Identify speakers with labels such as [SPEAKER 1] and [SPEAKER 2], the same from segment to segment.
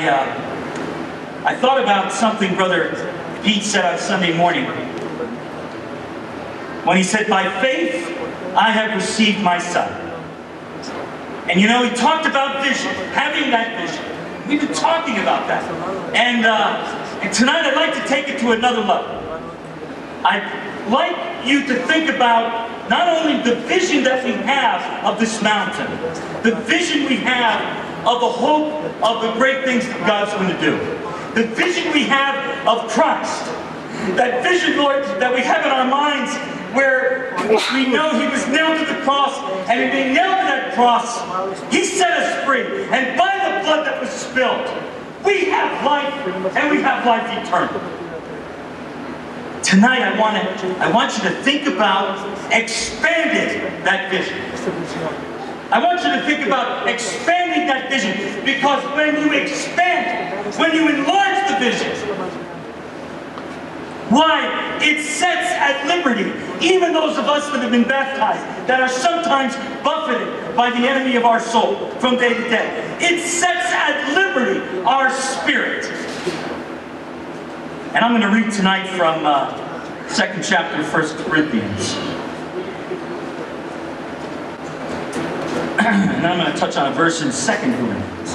[SPEAKER 1] I, uh, I thought about something Brother Pete said on Sunday morning. When he said, By faith I have received my son. And you know, he talked about vision, having that vision. We've been talking about that. And, uh, and tonight I'd like to take it to another level. I'd like you to think about not only the vision that we have of this mountain, the vision we have of the hope of the great things God's going to do, the vision we have of Christ, that vision, Lord, that we have in our minds where we know he was nailed to the cross, and in being nailed to that cross, he set us free. And by the blood that was spilled, we have life, and we have life eternal. Tonight, I want to, I want you to think about expanding that vision. I want you to think about expanding that vision because when you expand, when you enlarge the vision, why? It sets at liberty even those of us that have been baptized, that are sometimes buffeted by the enemy of our soul from day to day. It sets at liberty our spirit. And I'm going to read tonight from uh, second chapter of 1 Corinthians. and I'm going to touch on a verse in Second Corinthians.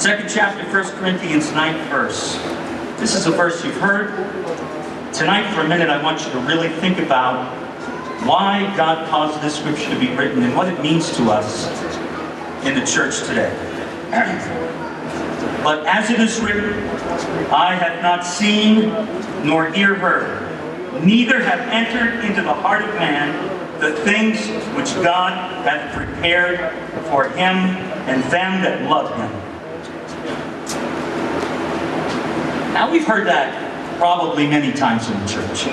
[SPEAKER 1] Second chapter, 1 Corinthians, ninth verse. This is a verse you've heard. Tonight, for a minute, I want you to really think about why God caused this scripture to be written and what it means to us in the church today. But as it is written, Eye have not seen nor ear heard, neither have entered into the heart of man the things which God hath prepared for him and them that love him. Now we've heard that probably many times in the church.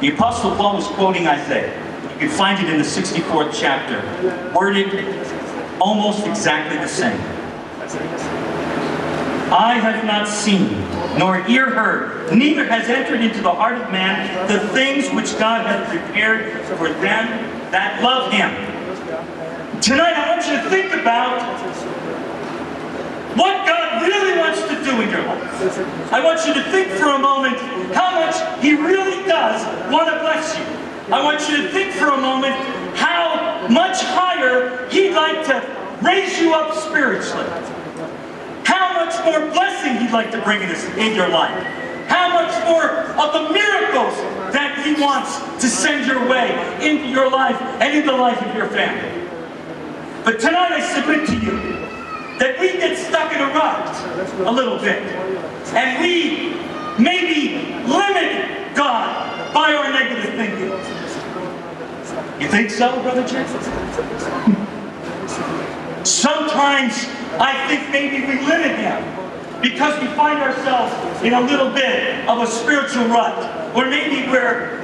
[SPEAKER 1] The Apostle Paul was quoting Isaiah. You can find it in the 64th chapter, worded almost exactly the same. Eye have not seen, nor ear heard, neither has entered into the heart of man the things which God hath prepared for them that love him. Tonight I want you to think about what God really wants to do in your life. I want you to think for a moment how much He really does want to bless you. I want you to think for a moment how much higher He'd like to raise you up spiritually. Much more blessing He'd like to bring in, in your life. How much more of the miracles that He wants to send your way into your life and in the life of your family. But tonight I submit to you that we get stuck in a rut a little bit. And we maybe limit God by our negative thinking. You think so, Brother Jeff? Sometimes I think maybe we limit Him because we find ourselves in a little bit of a spiritual rut. Or maybe we're,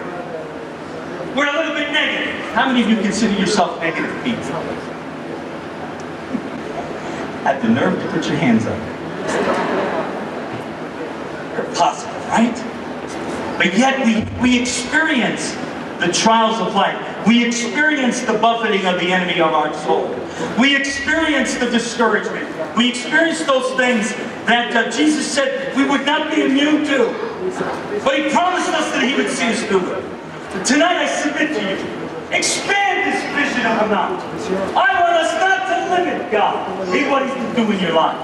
[SPEAKER 1] we're a little bit negative. How many of you consider yourself negative people? had the nerve to put your hands up. You're positive, right? But yet we, we experience the trials of life. We experience the buffeting of the enemy of our soul. We experience the discouragement. We experience those things that uh, Jesus said we would not be immune to. But he promised us that he would see us through it. Tonight I submit to you, expand this vision of the mountain. I want us not to limit God in what going to do in your life.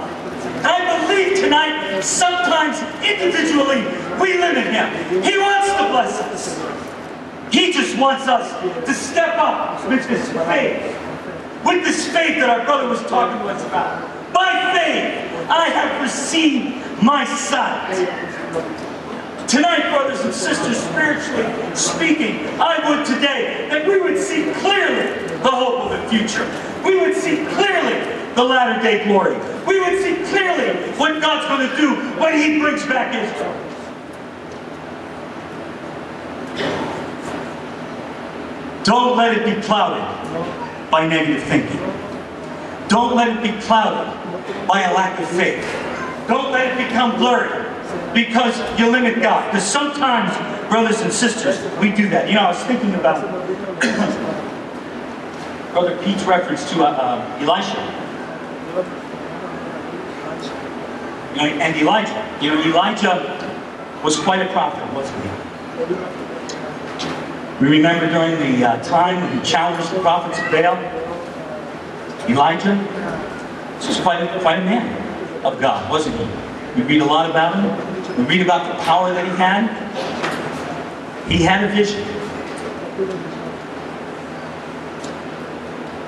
[SPEAKER 1] I believe tonight, sometimes individually, we limit Him. He wants to bless us. He just wants us to step up with this faith. Faith that our brother was talking to us about. By faith, I have received my sight. Tonight, brothers and sisters, spiritually speaking, I would today that we would see clearly the hope of the future. We would see clearly the latter day glory. We would see clearly what God's going to do when He brings back Israel. Don't let it be clouded by negative thinking. Don't let it be clouded by a lack of faith. Don't let it become blurry because you limit God. Because sometimes, brothers and sisters, we do that. You know, I was thinking about Brother Pete's reference to uh, uh, Elisha. You know, and Elijah. You know, Elijah was quite a prophet, wasn't he? We remember during the uh, time when he challenged the prophets of Baal, Elijah this was quite a, quite a man of God, wasn't he? We read a lot about him. We read about the power that he had. He had a vision.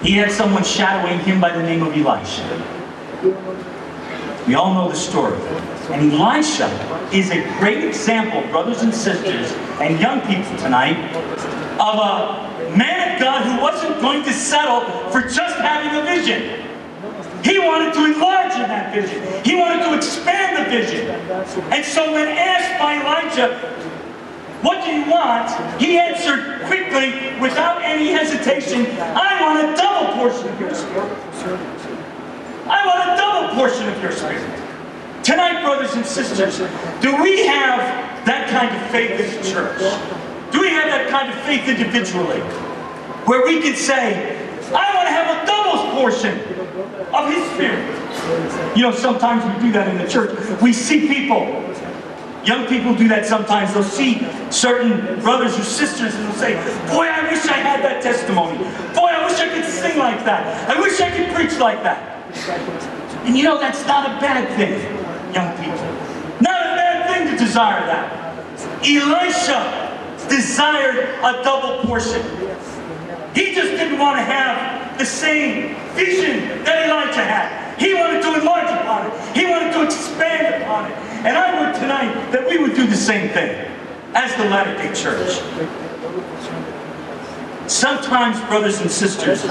[SPEAKER 1] He had someone shadowing him by the name of Elisha. We all know the story. And Elisha is a great example, brothers and sisters, and young people tonight, of a God who wasn't going to settle for just having a vision. He wanted to enlarge in that vision. He wanted to expand the vision. And so when asked by Elijah, what do you want? He answered quickly, without any hesitation, I want a double portion of your spirit. I want a double portion of your spirit. Tonight, brothers and sisters, do we have that kind of faith as a church? Do we have that kind of faith individually? Where we can say, I want to have a double portion of His Spirit. You know, sometimes we do that in the church. We see people, young people do that sometimes. They'll see certain brothers or sisters and they'll say, Boy, I wish I had that testimony. Boy, I wish I could sing like that. I wish I could preach like that. And you know, that's not a bad thing, young people. Not a bad thing to desire that. Elisha desired a double portion. He just didn't want to have the same vision that Elijah had. He wanted to enlarge upon it. He wanted to expand upon it. And I would tonight that we would do the same thing as the Latter-day Church. Sometimes, brothers and sisters,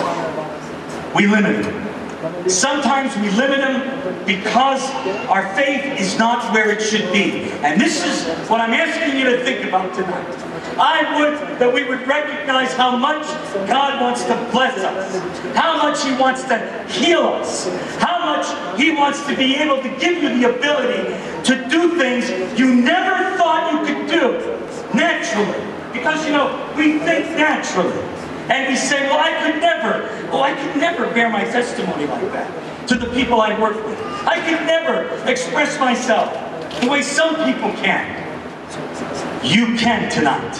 [SPEAKER 1] we limit them. Sometimes we limit them because our faith is not where it should be. And this is what I'm asking you to think about tonight. I would that we would recognize how much God wants to bless us, how much He wants to heal us, how much He wants to be able to give you the ability to do things you never thought you could do naturally. Because, you know, we think naturally. And we say, well, I could never, oh, I could never bear my testimony like that to the people I work with. I could never express myself the way some people can. You can tonight.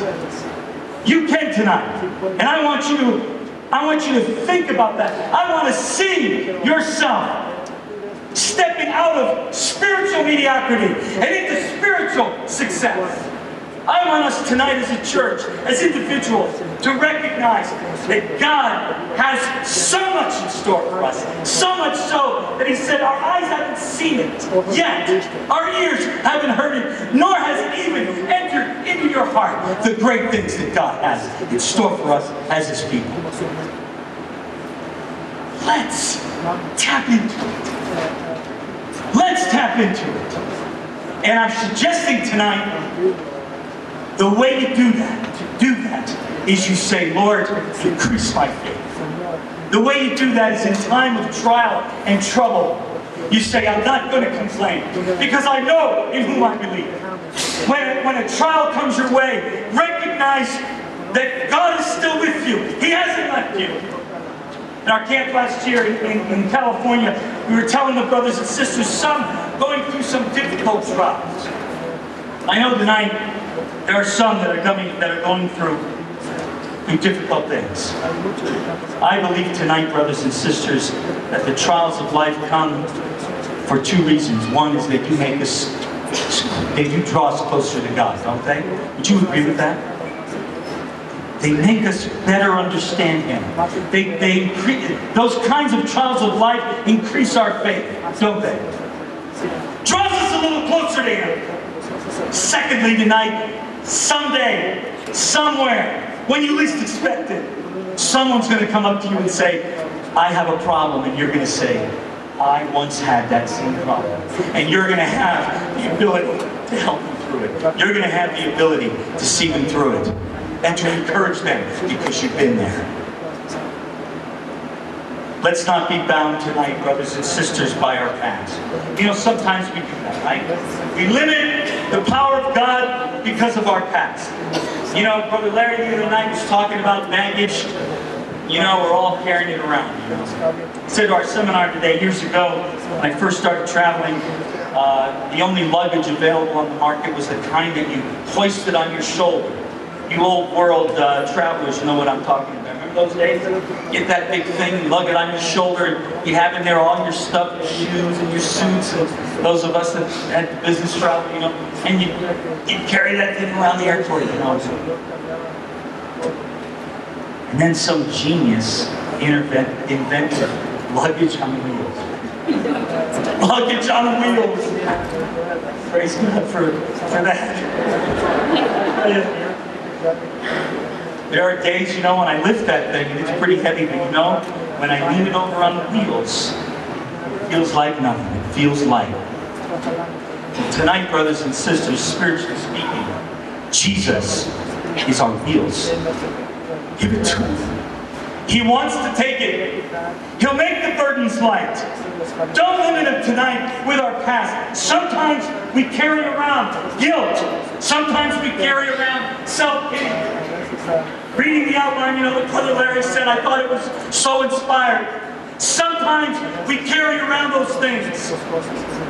[SPEAKER 1] You can tonight. And I want you I want you to think about that. I want to see yourself stepping out of spiritual mediocrity and into spiritual success. I want us tonight as a church, as individuals, to recognize that God has so much in store for us. So much so that He said, Our eyes haven't seen it yet, our ears haven't heard it, nor has it even entered into your heart the great things that God has in store for us as His people. Let's tap into it. Let's tap into it. And I'm suggesting tonight the way to do that, to do that, is you say, Lord, increase my faith. The way you do that is in time of trial and trouble. You say, I'm not going to complain because I know in whom I believe. When, when a trial comes your way, recognize that God is still with you. He hasn't left you. In our camp last year in, in, in California, we were telling the brothers and sisters, some going through some difficult trials. I know tonight there are some that are coming that are going through through difficult things. I believe tonight, brothers and sisters, that the trials of life come for two reasons. One is they do make us they do draw us closer to God, don't they? Would you agree with that? They make us better understand Him. They, they increase, those kinds of trials of life increase our faith, don't they? Draws us a little closer to Him. Secondly, tonight, Someday, somewhere, when you least expect it, someone's going to come up to you and say, I have a problem, and you're going to say, I once had that same problem. And you're going to have the ability to help them through it. You're going to have the ability to see them through it and to encourage them because you've been there. Let's not be bound tonight, brothers and sisters, by our past. You know, sometimes we do that, right? We limit the power of God because of our past. You know, Brother Larry the other night was talking about baggage. You know, we're all carrying it around. You know? I said to our seminar today, years ago, when I first started traveling, uh, the only luggage available on the market was the kind that you hoisted on your shoulder. You old world uh, travelers know what I'm talking about. Those days? Get that big thing, lug it on your shoulder. You have in there all your stuff, your shoes and your suits, and those of us that had business travel, you know, and you you carry that thing around the airport, you know. And then some genius intervent, invented luggage on wheels. luggage on wheels. Praise God for, for that. There are days, you know, when I lift that thing and it's pretty heavy, but you know, when I lean it over on the wheels, it feels like nothing. It feels light. Tonight, brothers and sisters, spiritually speaking, Jesus is on wheels. Give it to him. He wants to take it. He'll make the burdens light. Don't limit him tonight with our past. Sometimes we carry around guilt. Sometimes we carry around self-pity. Reading the outline, you know, what Brother Larry said, I thought it was so inspired. Sometimes we carry around those things.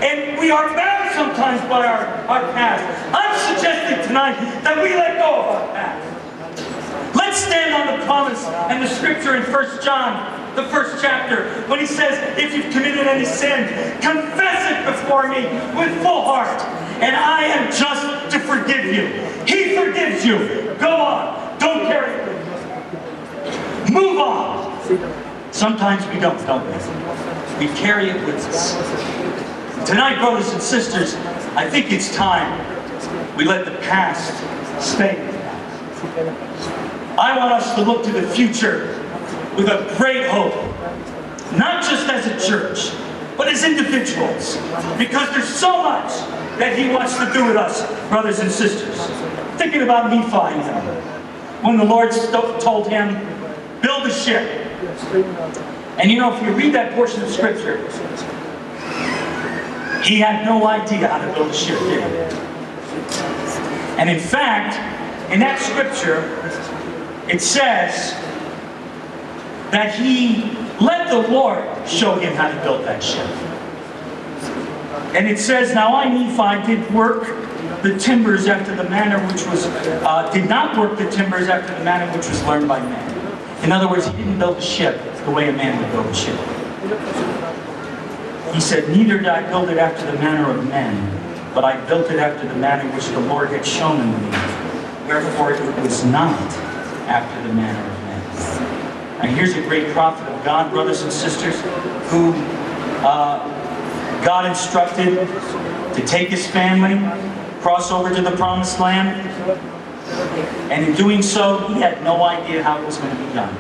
[SPEAKER 1] And we are bound sometimes by our, our past. I'm suggesting tonight that we let go of our past. Let's stand on the promise and the scripture in 1 John, the first chapter, when he says, if you've committed any sin, confess it before me with full heart, and I am just to forgive you. He forgives you. Go on. Don't carry it. Move on. Sometimes we don't, don't we? We carry it with us. Tonight, brothers and sisters, I think it's time we let the past stay. I want us to look to the future with a great hope, not just as a church, but as individuals, because there's so much that he wants to do with us, brothers and sisters. Thinking about Nephi, know, when the Lord told him, build a ship. And you know, if you read that portion of Scripture, he had no idea how to build a ship, did? And in fact, in that Scripture, it says that he let the Lord show him how to build that ship. And it says, Now I, Nephi, did work the timbers after the manner which was, uh, did not work the timbers after the manner which was learned by man. In other words, he didn't build a ship the way a man would build a ship. He said, Neither did I build it after the manner of men, but I built it after the manner which the Lord had shown unto me. Wherefore it was not after the manner of men. And here's a great prophet of God, brothers and sisters, who uh, God instructed to take his family, cross over to the promised land, and in doing so, he had no idea how it was going to be done.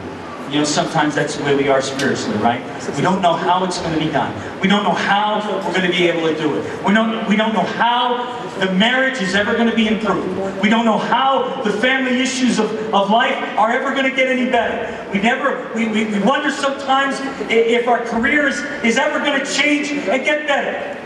[SPEAKER 1] You know, sometimes that's the way we are spiritually, right? We don't know how it's going to be done. We don't know how we're going to be able to do it. We don't, we don't know how the marriage is ever going to be improved. We don't know how the family issues of, of life are ever going to get any better. We never, we, we, we wonder sometimes if our careers is ever going to change and get better.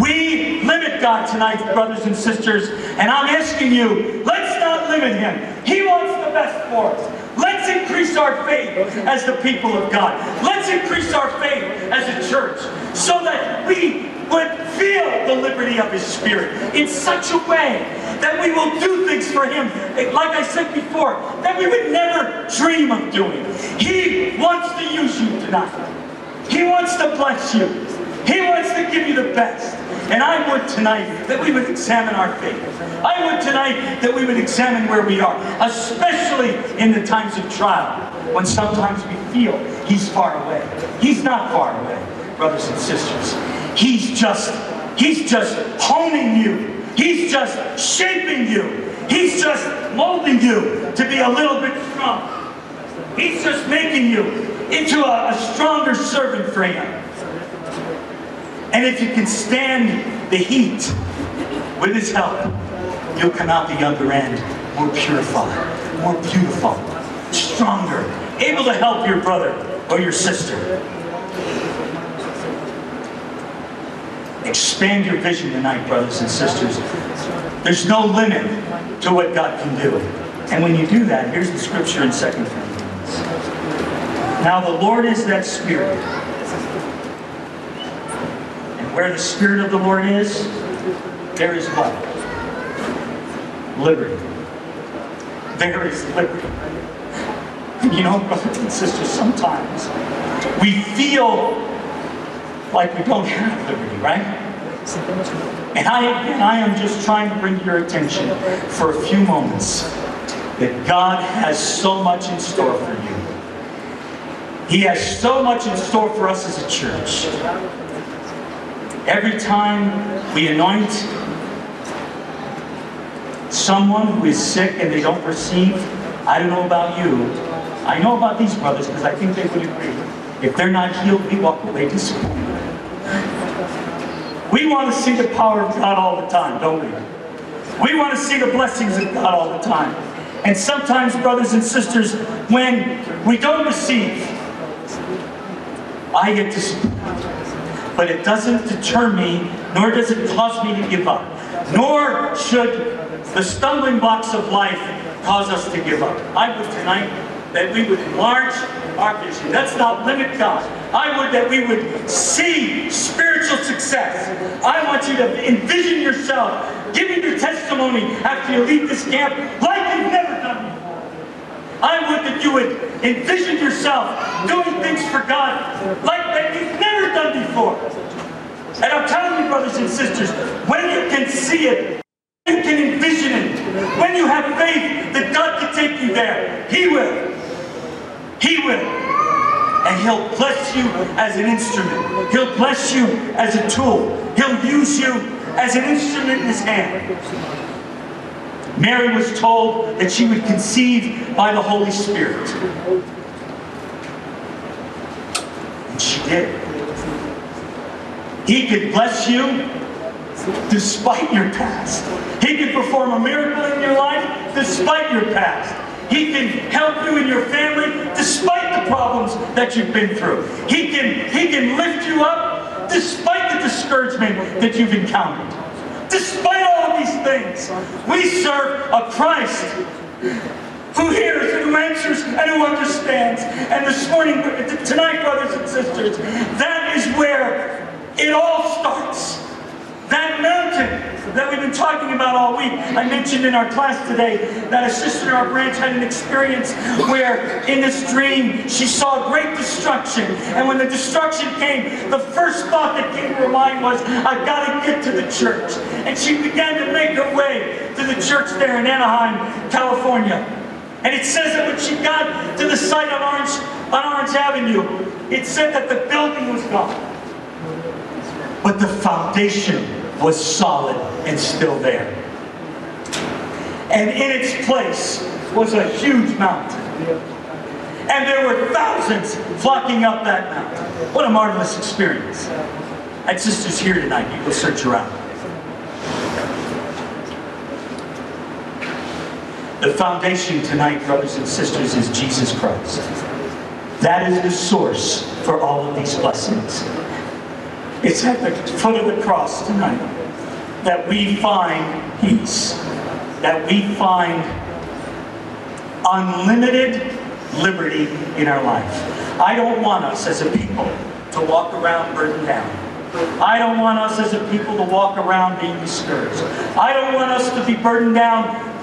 [SPEAKER 1] We limit God tonight, brothers and sisters, and I'm asking you, let's not limit Him. He wants the best for us. Let's increase our faith as the people of God. Let's increase our faith as a church so that we would feel the liberty of His Spirit in such a way that we will do things for Him, like I said before, that we would never dream of doing. He wants to use you tonight. He wants to bless you. He wants to give you the best. And I would tonight that we would examine our faith. I would tonight that we would examine where we are, especially in the times of trial, when sometimes we feel He's far away. He's not far away, brothers and sisters. He's just, He's just honing you. He's just shaping you. He's just molding you to be a little bit strong. He's just making you into a, a stronger servant for Him. And if you can stand the heat with his help, you'll come out the other end more purified, more beautiful, stronger, able to help your brother or your sister. Expand your vision tonight, brothers and sisters. There's no limit to what God can do. And when you do that, here's the scripture in 2 Corinthians. Now the Lord is that Spirit. Where the Spirit of the Lord is, there is what? Liberty. There is liberty. You know, brothers and sisters, sometimes we feel like we don't have liberty, right? And I, and I am just trying to bring your attention for a few moments that God has so much in store for you. He has so much in store for us as a church. Every time we anoint someone who is sick and they don't receive, I don't know about you, I know about these brothers because I think they would agree. If they're not healed, we walk away disappointed. We want to see the power of God all the time, don't we? We want to see the blessings of God all the time. And sometimes, brothers and sisters, when we don't receive, I get disappointed. But it doesn't deter me, nor does it cause me to give up. Nor should the stumbling blocks of life cause us to give up. I would tonight that we would enlarge our vision. Let's not limit God. I would that we would see spiritual success. I want you to envision yourself giving your testimony after you leave this camp like you've never done before. I would that you would envision yourself doing things for God like before. And I'm telling you, brothers and sisters, when you can see it, you can envision it, when you have faith that God can take you there, He will. He will. And He'll bless you as an instrument. He'll bless you as a tool. He'll use you as an instrument in His hand. Mary was told that she would conceive by the Holy Spirit. And she did. He could bless you despite your past. He can perform a miracle in your life despite your past. He can help you and your family despite the problems that you've been through. He can, he can lift you up despite the discouragement that you've encountered. Despite all of these things, we serve a Christ who hears and who answers and who understands. And this morning, tonight, brothers and sisters, that is where it all starts. That mountain that we've been talking about all week. I mentioned in our class today that a sister in our branch had an experience where in this dream she saw great destruction. And when the destruction came, the first thought that came to her mind was, I've got to get to the church. And she began to make her way to the church there in Anaheim, California. And it says that when she got to the site on Orange, on Orange Avenue, it said that the building was gone. But the foundation was solid and still there. And in its place was a huge mountain. And there were thousands flocking up that mountain. What a marvelous experience. And sisters here tonight, you go search around. The foundation tonight, brothers and sisters, is Jesus Christ. That is the source for all of these blessings. It's at the foot of the cross tonight that we find peace, that we find unlimited liberty in our life. I don't want us as a people to walk around burdened down. I don't want us as a people to walk around being discouraged. I don't want us to be burdened down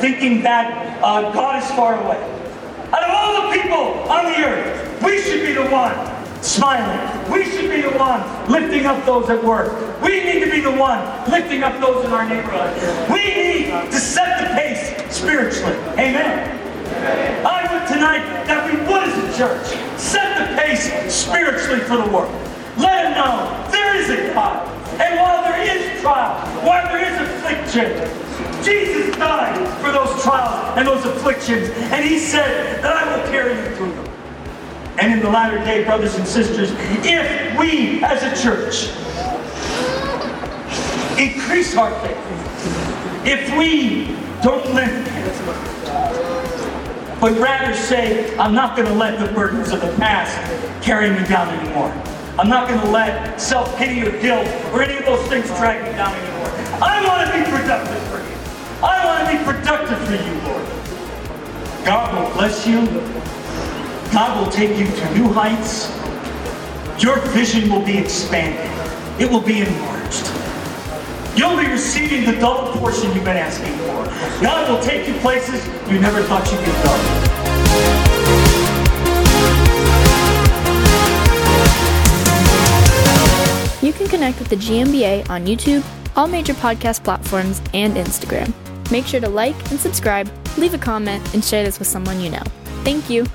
[SPEAKER 1] thinking that uh, God is far away. Out of all the people on the earth, we should be the one smiling. We should be the one lifting up those at work. We need to be the one lifting up those in our neighborhood. We need to set the pace spiritually. Amen. I would tonight that we would as a church set the pace spiritually for the world. Let them know there is a God. And while there is trial, while there is affliction, Jesus died for those trials and those afflictions. And he said that I will carry you through them. And in the latter day, brothers and sisters, if we as a church increase our faith, if we don't limit but rather say, I'm not going to let the burdens of the past carry me down anymore. I'm not going to let self pity or guilt or any of those things drag me down anymore. I want to be productive for you. I want to be productive for you, Lord. God will bless you. God will take you to new heights. Your vision will be expanded. It will be enlarged. You'll be receiving the double portion you've been asking for. God will take you places you never thought you could
[SPEAKER 2] go. You can connect with the GMBA on YouTube, all major podcast platforms, and Instagram. Make sure to like and subscribe, leave a comment, and share this with someone you know. Thank you.